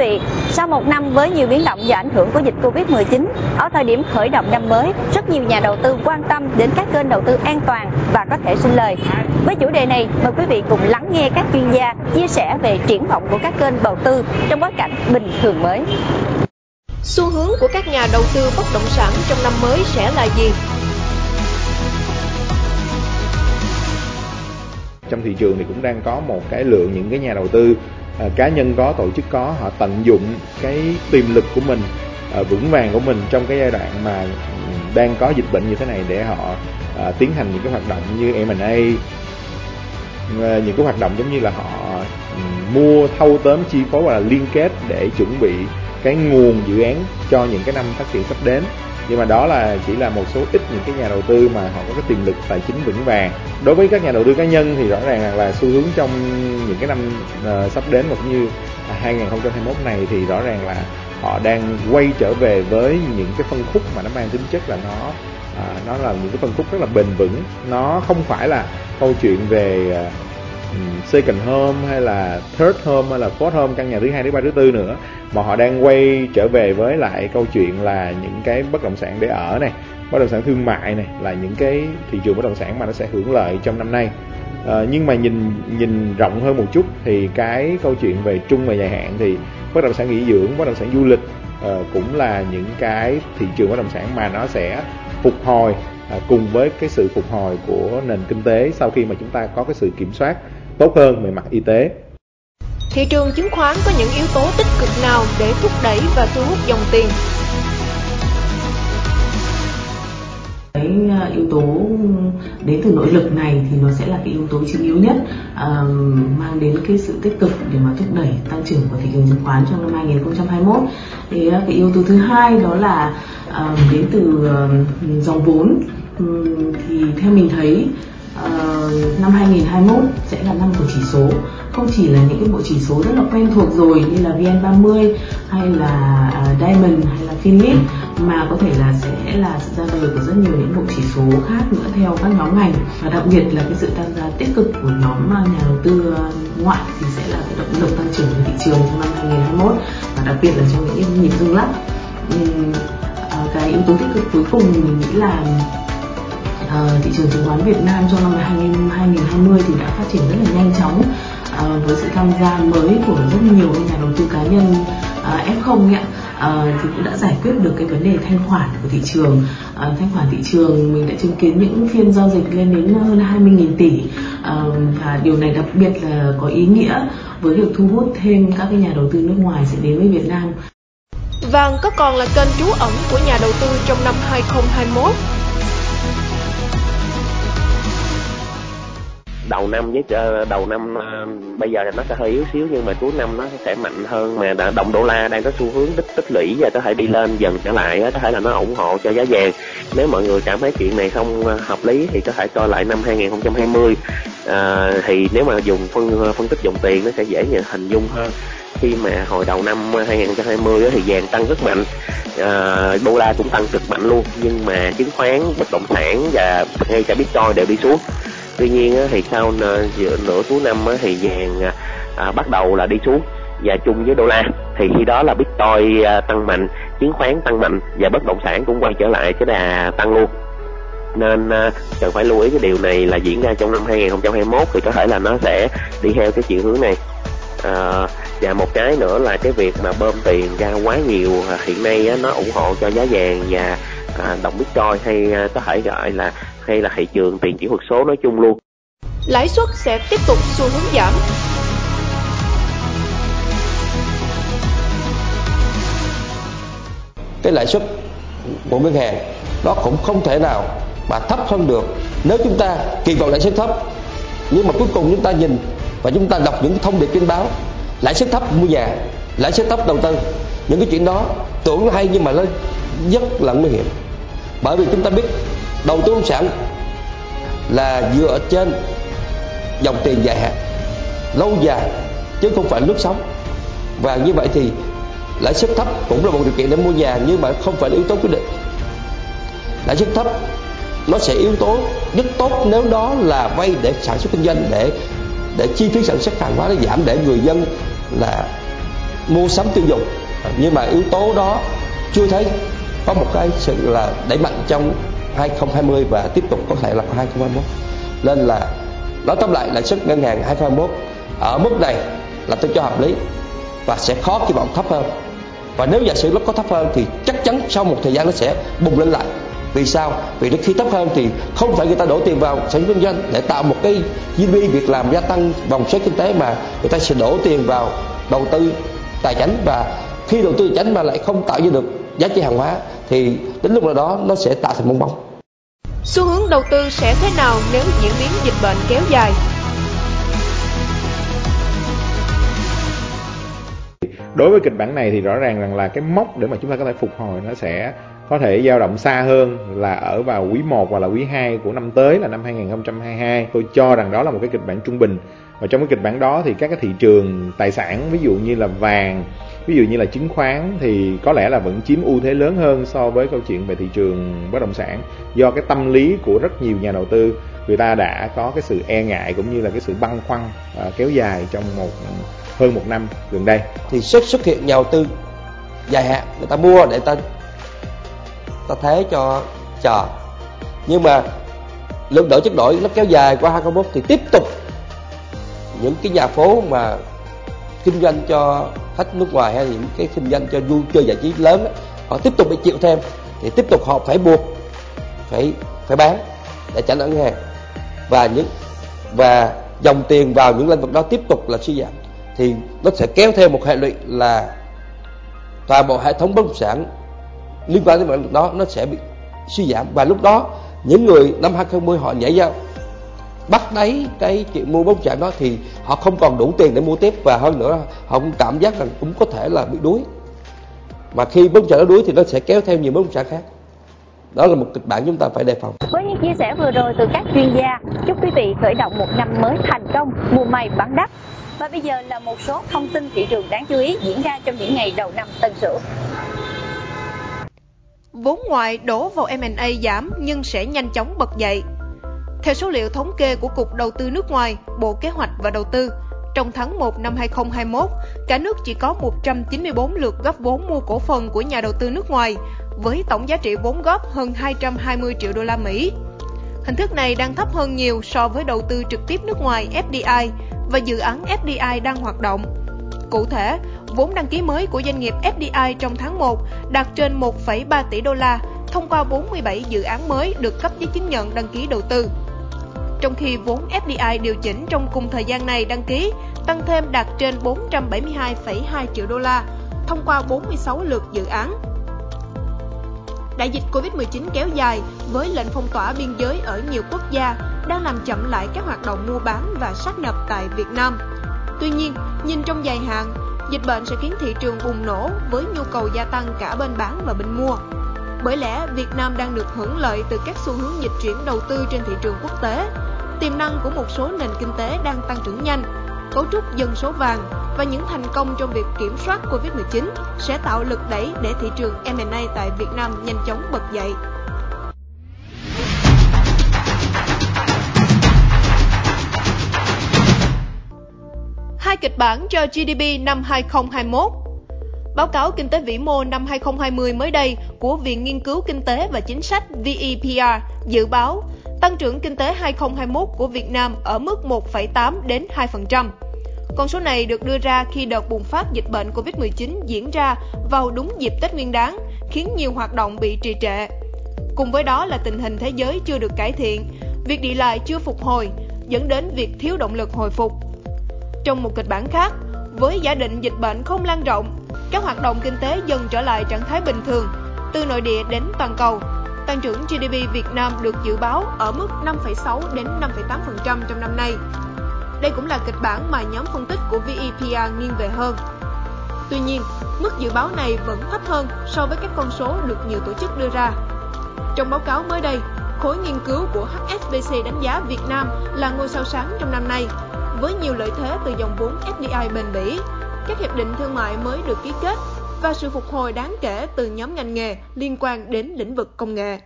vị, sau một năm với nhiều biến động do ảnh hưởng của dịch Covid-19, ở thời điểm khởi động năm mới, rất nhiều nhà đầu tư quan tâm đến các kênh đầu tư an toàn và có thể sinh lời. Với chủ đề này, mời quý vị cùng lắng nghe các chuyên gia chia sẻ về triển vọng của các kênh đầu tư trong bối cảnh bình thường mới. Xu hướng của các nhà đầu tư bất động sản trong năm mới sẽ là gì? trong thị trường thì cũng đang có một cái lượng những cái nhà đầu tư Ờ, cá nhân có, tổ chức có, họ tận dụng cái tiềm lực của mình ờ, vững vàng của mình trong cái giai đoạn mà ừ, đang có dịch bệnh như thế này để họ ờ, tiến hành những cái hoạt động như M&A những cái hoạt động giống như là họ ừ, mua, thâu tóm chi phối và là liên kết để chuẩn bị cái nguồn dự án cho những cái năm phát triển sắp đến nhưng mà đó là chỉ là một số ít những cái nhà đầu tư mà họ có cái tiềm lực tài chính vững vàng. Đối với các nhà đầu tư cá nhân thì rõ ràng là xu hướng trong những cái năm uh, sắp đến và cũng như 2021 này thì rõ ràng là họ đang quay trở về với những cái phân khúc mà nó mang tính chất là nó à, nó là những cái phân khúc rất là bền vững. Nó không phải là câu chuyện về ờ, second home hay là third home hay là fourth home căn nhà thứ hai thứ ba thứ tư nữa mà họ đang quay trở về với lại câu chuyện là những cái bất động sản để ở này bất động sản thương mại này là những cái thị trường bất động sản mà nó sẽ hưởng lợi trong năm nay. À, nhưng mà nhìn nhìn rộng hơn một chút thì cái câu chuyện về trung và dài hạn thì bất động sản nghỉ dưỡng bất động sản du lịch uh, cũng là những cái thị trường bất động sản mà nó sẽ phục hồi uh, cùng với cái sự phục hồi của nền kinh tế sau khi mà chúng ta có cái sự kiểm soát tốt hơn về mặt y tế. Thị trường chứng khoán có những yếu tố tích cực nào để thúc đẩy và thu hút dòng tiền? cái ờ, yếu tố đến từ nội lực này thì nó sẽ là cái yếu tố chính yếu nhất uh, mang đến cái sự tích cực để mà thúc đẩy tăng trưởng của thị trường chứng khoán trong năm 2021 thì uh, cái yếu tố thứ hai đó là uh, đến từ uh, dòng vốn um, thì theo mình thấy uh, năm 2021 sẽ là năm của chỉ số. Không chỉ là những cái bộ chỉ số rất là quen thuộc rồi như là VN30 hay là uh, Diamond hay là Finlit mà có thể là sẽ là sự ra đời của rất nhiều những bộ chỉ số khác nữa theo các nhóm ngành. Và đặc biệt là cái sự tham gia tích cực của nhóm ờ, nhà đầu tư ngoại thì sẽ là cái động lực tăng trưởng của thị trường trong năm 2021 và đặc biệt là trong những nhịp rung lắc. Cái yếu tố tích cực cuối cùng mình nghĩ là Ờ, thị trường chứng khoán Việt Nam trong năm 2020 thì đã phát triển rất là nhanh chóng uh, với sự tham gia mới của rất nhiều nhà đầu tư cá nhân ờ, uh, F0 ạ. Thì cũng đã giải quyết được cái vấn đề thanh khoản của thị trường thanh khoản thị trường mình đã chứng kiến những phiên giao dịch lên đến hơn 20.000 tỷ và điều này đặc biệt là có ý nghĩa với việc thu hút thêm các cái nhà đầu tư nước ngoài sẽ đến với Việt Nam. Vàng có còn là kênh trú ẩn của nhà đầu tư trong năm 2021 đầu năm với ờ, đầu năm ờ, bây giờ là nó sẽ hơi yếu xíu nhưng mà cuối năm nó sẽ mạnh hơn mà đồng đô la đang có xu hướng tích tích lũy và có thể đi lên dần trở lại có thể là nó ủng hộ cho giá vàng. Nếu mọi người cảm thấy chuyện này không ờ, hợp lý thì có thể coi lại năm 2020 à, thì nếu mà dùng phân phân tích dòng tiền nó sẽ dễ hình dung hơn. Khi mà hồi đầu năm 2020 thì vàng tăng rất mạnh à, đô la cũng tăng cực mạnh luôn. Nhưng mà chứng khoán bất động sản và ngay cả bitcoin đều đi xuống tuy nhiên thì sau giữa nửa cuối năm thì vàng à, à, bắt đầu là đi xuống và chung với đô la. Thì khi đó là bitcoin à, tăng mạnh chứng khoán tăng mạnh và bất động sản cũng quay trở lại cái đà tăng luôn. Nên cần phải lưu ý cái điều này là diễn ra trong năm 2021 thì có thể là nó sẽ đi theo cái chiều hướng này. À, và một cái nữa là cái việc mà bơm tiền ra quá nhiều hiện nay nó ủng hộ cho giá vàng và à, đồng bitcoin hay có thể gọi là hay là thị trường tiền kỹ thuật số nói chung luôn. Lãi suất sẽ tiếp tục xu hướng giảm. Cái lãi suất của ngân hàng nó cũng không thể nào mà thấp hơn được. Nếu chúng ta kỳ vọng lãi suất thấp nhưng mà cuối cùng chúng ta nhìn và chúng ta đọc những thông điệp trên báo lãi suất thấp mua nhà lãi suất thấp đầu tư những cái chuyện đó tưởng hay nhưng mà nó rất là nguy hiểm. Bởi vì chúng ta biết đầu tư bất sản là dựa trên dòng tiền dài hạn, lâu dài, chứ không phải nước sống và như vậy thì lãi suất thấp cũng là một điều kiện để mua nhà, nhưng mà không phải là yếu tố quyết định. Lãi suất thấp, nó sẽ yếu tố rất tốt nếu đó là vay để sản xuất kinh doanh, để để chi phí sản xuất hàng hóa nó giảm, để người dân là mua sắm tiêu dùng. Nhưng mà yếu tố đó chưa thấy có một cái sự là đẩy mạnh trong 2020 và tiếp tục có thể là 2021 nên là nói tóm lại lãi suất ngân hàng 2021 ở mức này là tôi cho hợp lý và sẽ khó kỳ vọng thấp hơn. Và nếu giả sử nó có thấp hơn thì chắc chắn sau một thời gian nó sẽ bùng lên lại. Vì sao? Vì khi thấp hơn thì không phải người ta đổ tiền vào sản xuất kinh doanh để tạo một cái GDP việc làm gia tăng vòng xoáy kinh tế mà người ta sẽ đổ tiền vào đầu tư tài chính và khi đầu tư tài chính mà lại không tạo ra được giá trị hàng hóa thì đến lúc nào đó nó sẽ tạo thành bong bóng xu hướng đầu tư sẽ thế nào nếu diễn biến dịch bệnh kéo dài đối với kịch bản này thì rõ ràng rằng là cái mốc để mà chúng ta có thể phục hồi nó sẽ có thể dao động xa hơn là ở vào quý 1 hoặc là quý 2 của năm tới là năm 2022. Tôi cho rằng đó là một cái kịch bản trung bình. Và trong cái kịch bản đó thì các cái thị trường tài sản ví dụ như là vàng, ví dụ như là chứng khoán thì có lẽ là vẫn chiếm ưu thế lớn hơn so với câu chuyện về thị trường bất động sản. Do cái tâm lý của rất nhiều nhà đầu tư người ta đã có cái sự e ngại cũng như là cái sự băn khoăn uh, kéo dài trong một hơn một năm gần đây. Thì xuất xuất hiện nhà đầu tư dài hạn người ta mua để ta ta thế cho chờ. Nhưng mà lượng đổi chất đổi nó kéo dài qua 2021 thì tiếp tục những cái nhà phố mà kinh doanh cho khách nước ngoài hay những cái kinh doanh cho vui chơi giải trí lớn họ tiếp tục bị chịu thêm, thì tiếp tục họ phải buộc, phải phải bán để trả nợ ngân hàng. Và những, và dòng tiền vào những lĩnh vực đó tiếp tục là suy giảm, thì nó sẽ kéo theo một hệ lụy là toàn bộ hệ thống bất động sản liên quan đến lĩnh đó nó sẽ bị suy giảm. Và lúc đó, những người năm 2020 họ nhảy vào bắt đáy cái chuyện mua bất động sản đó thì họ không còn đủ tiền để mua tiếp và hơn nữa họ cũng cảm giác rằng cũng có thể là bị đuối mà khi bất động sản nó đuối thì nó sẽ kéo theo nhiều bất động sản khác đó là một kịch bản chúng ta phải đề phòng với những chia sẻ vừa rồi từ các chuyên gia chúc quý vị khởi động một năm mới thành công mua may bán đắt và bây giờ là một số thông tin thị trường đáng chú ý diễn ra trong những ngày đầu năm Tân Sửu. Vốn ngoại đổ vào M&A giảm nhưng sẽ nhanh chóng bật dậy. Theo số liệu thống kê của Cục Đầu tư nước ngoài, Bộ Kế hoạch và Đầu tư, trong tháng 1 năm 2021, cả nước chỉ có 194 lượt góp vốn mua cổ phần của nhà đầu tư nước ngoài, với tổng giá trị vốn góp hơn 220 triệu đô la Mỹ. Hình thức này đang thấp hơn nhiều so với đầu tư trực tiếp nước ngoài FDI và dự án FDI đang hoạt động. Cụ thể, vốn đăng ký mới của doanh nghiệp FDI trong tháng 1 đạt trên 1,3 tỷ đô la thông qua 47 dự án mới được cấp giấy chứng nhận đăng ký đầu tư. Trong khi vốn FDI điều chỉnh trong cùng thời gian này đăng ký tăng thêm đạt trên 472,2 triệu đô la thông qua 46 lượt dự án. Đại dịch Covid-19 kéo dài với lệnh phong tỏa biên giới ở nhiều quốc gia đang làm chậm lại các hoạt động mua bán và sát nhập tại Việt Nam. Tuy nhiên, nhìn trong dài hạn, dịch bệnh sẽ khiến thị trường bùng nổ với nhu cầu gia tăng cả bên bán và bên mua. Bởi lẽ Việt Nam đang được hưởng lợi từ các xu hướng dịch chuyển đầu tư trên thị trường quốc tế. Tiềm năng của một số nền kinh tế đang tăng trưởng nhanh, cấu trúc dân số vàng và những thành công trong việc kiểm soát Covid-19 sẽ tạo lực đẩy để thị trường M&A tại Việt Nam nhanh chóng bật dậy. Hai kịch bản cho GDP năm 2021 Báo cáo Kinh tế vĩ mô năm 2020 mới đây của Viện Nghiên cứu Kinh tế và Chính sách VEPR dự báo tăng trưởng kinh tế 2021 của Việt Nam ở mức 1,8 đến 2%. Con số này được đưa ra khi đợt bùng phát dịch bệnh COVID-19 diễn ra vào đúng dịp Tết Nguyên đán, khiến nhiều hoạt động bị trì trệ. Cùng với đó là tình hình thế giới chưa được cải thiện, việc đi lại chưa phục hồi, dẫn đến việc thiếu động lực hồi phục. Trong một kịch bản khác, với giả định dịch bệnh không lan rộng, các hoạt động kinh tế dần trở lại trạng thái bình thường, từ nội địa đến toàn cầu. Tăng trưởng GDP Việt Nam được dự báo ở mức 5,6 đến 5,8% trong năm nay. Đây cũng là kịch bản mà nhóm phân tích của VEPR nghiêng về hơn. Tuy nhiên, mức dự báo này vẫn thấp hơn so với các con số được nhiều tổ chức đưa ra. Trong báo cáo mới đây, khối nghiên cứu của HSBC đánh giá Việt Nam là ngôi sao sáng trong năm nay, với nhiều lợi thế từ dòng vốn FDI bền bỉ, các hiệp định thương mại mới được ký kết và sự phục hồi đáng kể từ nhóm ngành nghề liên quan đến lĩnh vực công nghệ.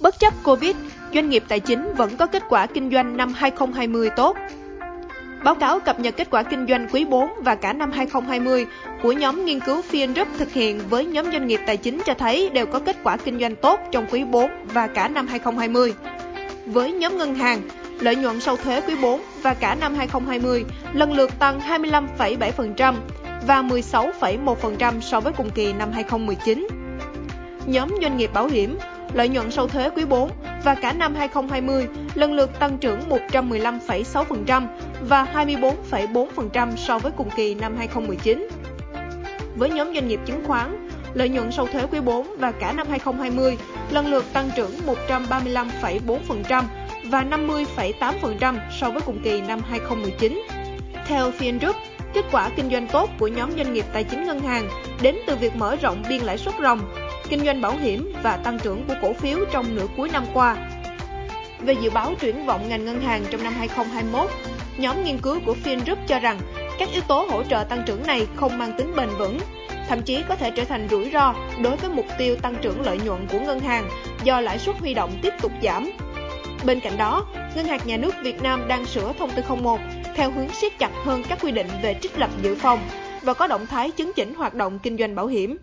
Bất chấp Covid, doanh nghiệp tài chính vẫn có kết quả kinh doanh năm 2020 tốt. Báo cáo cập nhật kết quả kinh doanh quý 4 và cả năm 2020 của nhóm nghiên cứu Group thực hiện với nhóm doanh nghiệp tài chính cho thấy đều có kết quả kinh doanh tốt trong quý 4 và cả năm 2020. Với nhóm ngân hàng, lợi nhuận sau thuế quý 4 và cả năm 2020 lần lượt tăng 25,7% và 16,1% so với cùng kỳ năm 2019. Nhóm doanh nghiệp bảo hiểm, lợi nhuận sau thuế quý 4 và cả năm 2020 lần lượt tăng trưởng 115,6% và 24,4% so với cùng kỳ năm 2019. Với nhóm doanh nghiệp chứng khoán, lợi nhuận sau thuế quý 4 và cả năm 2020 lần lượt tăng trưởng 135,4% và 50,8% so với cùng kỳ năm 2019. Theo Group, kết quả kinh doanh tốt của nhóm doanh nghiệp tài chính ngân hàng đến từ việc mở rộng biên lãi suất ròng, kinh doanh bảo hiểm và tăng trưởng của cổ phiếu trong nửa cuối năm qua. Về dự báo triển vọng ngành ngân hàng trong năm 2021, nhóm nghiên cứu của Group cho rằng các yếu tố hỗ trợ tăng trưởng này không mang tính bền vững, thậm chí có thể trở thành rủi ro đối với mục tiêu tăng trưởng lợi nhuận của ngân hàng do lãi suất huy động tiếp tục giảm. Bên cạnh đó, Ngân hàng Nhà nước Việt Nam đang sửa thông tư 01 theo hướng siết chặt hơn các quy định về trích lập dự phòng và có động thái chứng chỉnh hoạt động kinh doanh bảo hiểm.